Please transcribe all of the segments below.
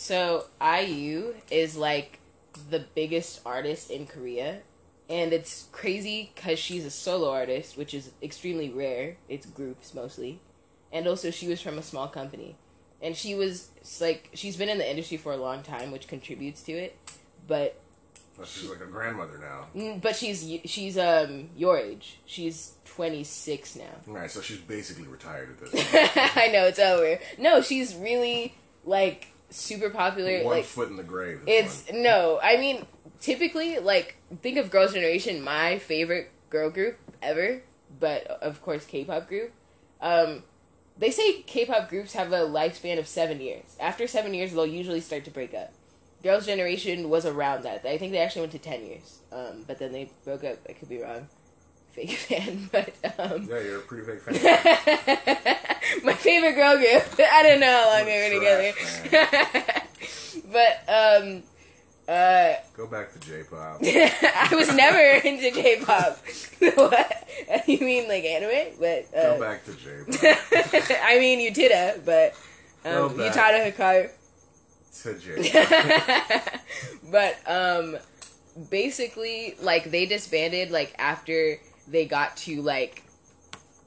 So IU is like the biggest artist in Korea, and it's crazy because she's a solo artist, which is extremely rare. It's groups mostly, and also she was from a small company, and she was like she's been in the industry for a long time, which contributes to it. But Well, she's like a grandmother now. mm, but she's she's um your age. She's twenty six now. Right, so she's basically retired at this. point. I know it's over. No, she's really like super popular. One like foot in the grave. it's no. I mean, typically, like think of Girls' Generation, my favorite girl group ever, but of course K-pop group. Um, they say K-pop groups have a lifespan of seven years. After seven years, they'll usually start to break up. Girls' Generation was around that. I think they actually went to ten years. Um, but then they broke up. I could be wrong. Fake fan, but um. Yeah, you're a pretty big fan. My favorite girl group. I don't know how long they were together. but um uh Go back to J-pop. I was never into J-pop. what? You mean like anime? But uh, Go back to J-pop. I mean you did it, but um, Go back. Utada Hikaru. to J-pop. but um basically like they disbanded like after they got to like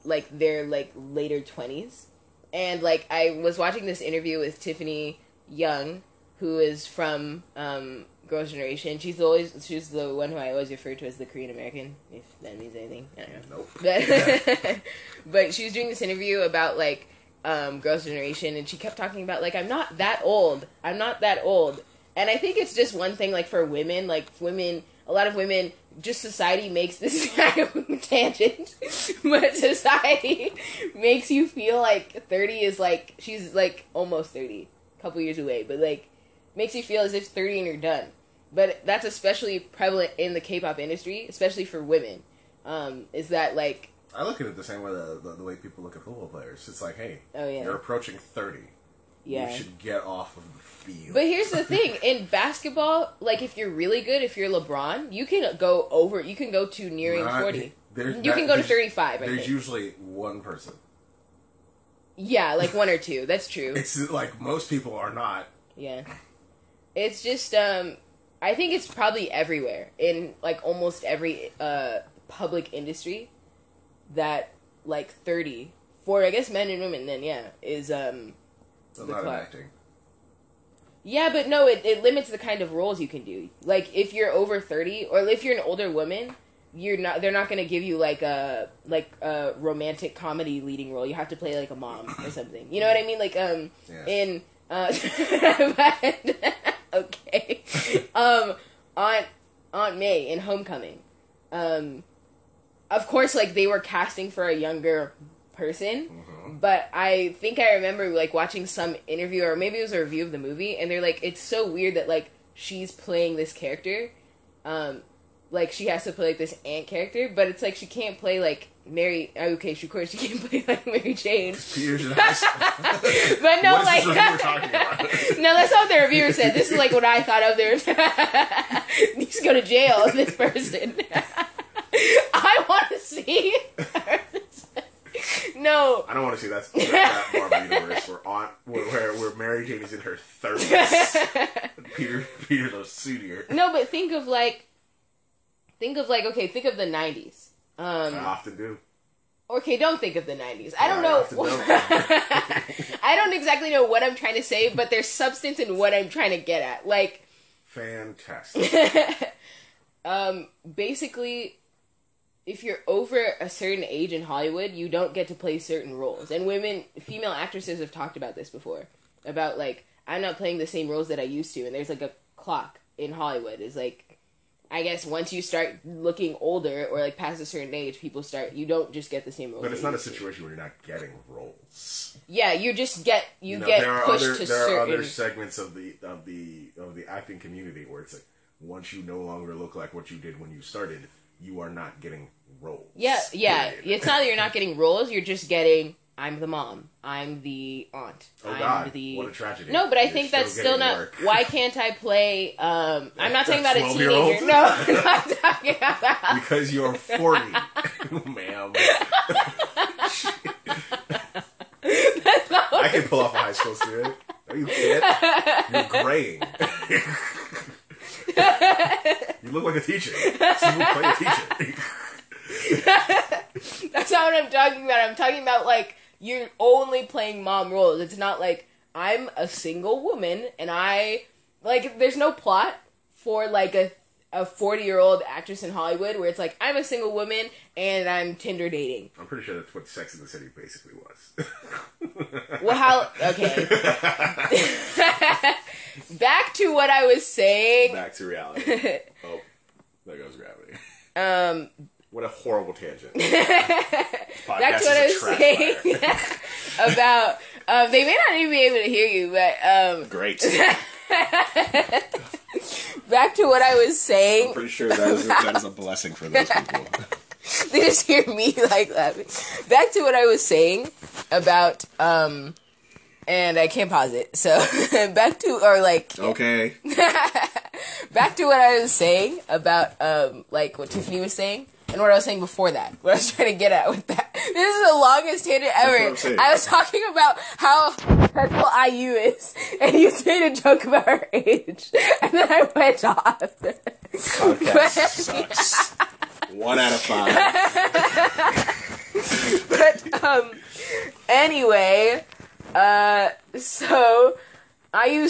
like their like later 20s and like i was watching this interview with tiffany young who is from um girls generation. She's always she's the one who i always refer to as the korean american if that means anything. I don't know. Nope. but but she was doing this interview about like um, girls generation and she kept talking about like i'm not that old. I'm not that old. And i think it's just one thing like for women like women a lot of women just society makes this kind of tangent but society makes you feel like 30 is like she's like almost 30 a couple years away but like makes you feel as if 30 and you're done but that's especially prevalent in the k-pop industry especially for women um, is that like I look at it the same way the, the, the way people look at football players. It's like, hey, oh yeah you're approaching 30. Yeah You should get off of the field. But here's the thing: in basketball, like if you're really good, if you're LeBron, you can go over. You can go to nearing Not- forty. You that- can go to thirty-five. I There's usually one person. yeah, like one or two. That's true. It's like most people are not. Yeah, it's just um, I think it's probably everywhere in like almost every uh public industry that like thirty for I guess men and women. Then yeah, is um The not clock. acting. Yeah, but no, it, it limits the kind of roles you can do. Like if you're over thirty, or if you're an older woman, you're not. They're not going to give you like a like a romantic comedy leading role. You have to play like a mom or something. You know what I mean? Like um Yeah. in uh okay um Aunt Aunt May in Homecoming. Um, of course, like they were casting for a younger person, Mhm. but I think I remember like watching some interview or maybe it was a review of the movie, and they're like, it's so weird that like she's playing this character, um, like she has to play like this aunt character, but it's like she can't play like Mary. Okay, of course she can't play like Mary Jane. Years in high. But no, like this reviewer talking about? no, that's not what the reviewer said. This is like what I thought of. There, you just go to jail. This person. I want to see. No, I don't want to see that, that, that Marvel universe where Aunt where, where, Mary Jane is in her thirties. Peter Peter's a senior. no, but think of like, think of like, okay, think of the '90s. I Um, often do. okay, don't think of the '90s. I don't Yeah, I know. often don't. I don't exactly know what I'm trying to say, but there's substance in what I'm trying to get at. Like, Fantastic. um, basically, if you're over a certain age in Hollywood, you don't get to play certain roles. And women, female actresses have talked about this before. About like, I'm not playing the same roles that I used to. And there's like a clock in Hollywood. Is like, I guess once you start looking older or like past a certain age, people start. You don't just get the same roles. But it's not a situation where you're not getting roles. Yeah, you just get you, know, get there are pushed other to there are other segments of the of the of the acting community where it's like once you no longer look like what you did when you started, you are not getting roles. Yeah, yeah. Period. It's not that you're not getting roles. You're just getting. I'm the mom. I'm the aunt. Oh I'm God! the. What a tragedy. No, but I You're think that's still not. work. Why can't I play? Um, I'm not talking about a 12-year-old? teenager. No, I'm not talking about. Because you're forty, ma'am. That's not what I can pull off a high school student. No, you can't. You're graying. Look like a teacher. So you play a teacher. That's not what I'm talking about. I'm talking about like you're only playing mom roles. It's not like I'm a single woman and I like there's no plot for like a a 40 year old actress in Hollywood where it's like I'm a single woman and I'm Tinder dating. I'm pretty sure that's what Sex in the City basically was. Well, how okay. Back to what I was saying. Back to reality. Oh, there goes gravity. Um, What a horrible tangent. That's what I was saying about um, they may not even be able to hear you, but um, Great. back to what I was saying. Pretty sure that is, that is a blessing for those people. they just hear me like laughing. Back to what I was saying about um, and I can't pause it. So back to or like Okay. back to what I was saying about um, like what Tiffany was saying. And what I was saying before that, what I was trying to get at with that. This is the longest tangent ever. I was talking about how successful IU is, and you made a joke about her age, and then I went off. Podcast sucks. One out of five. but um, anyway, uh, so IU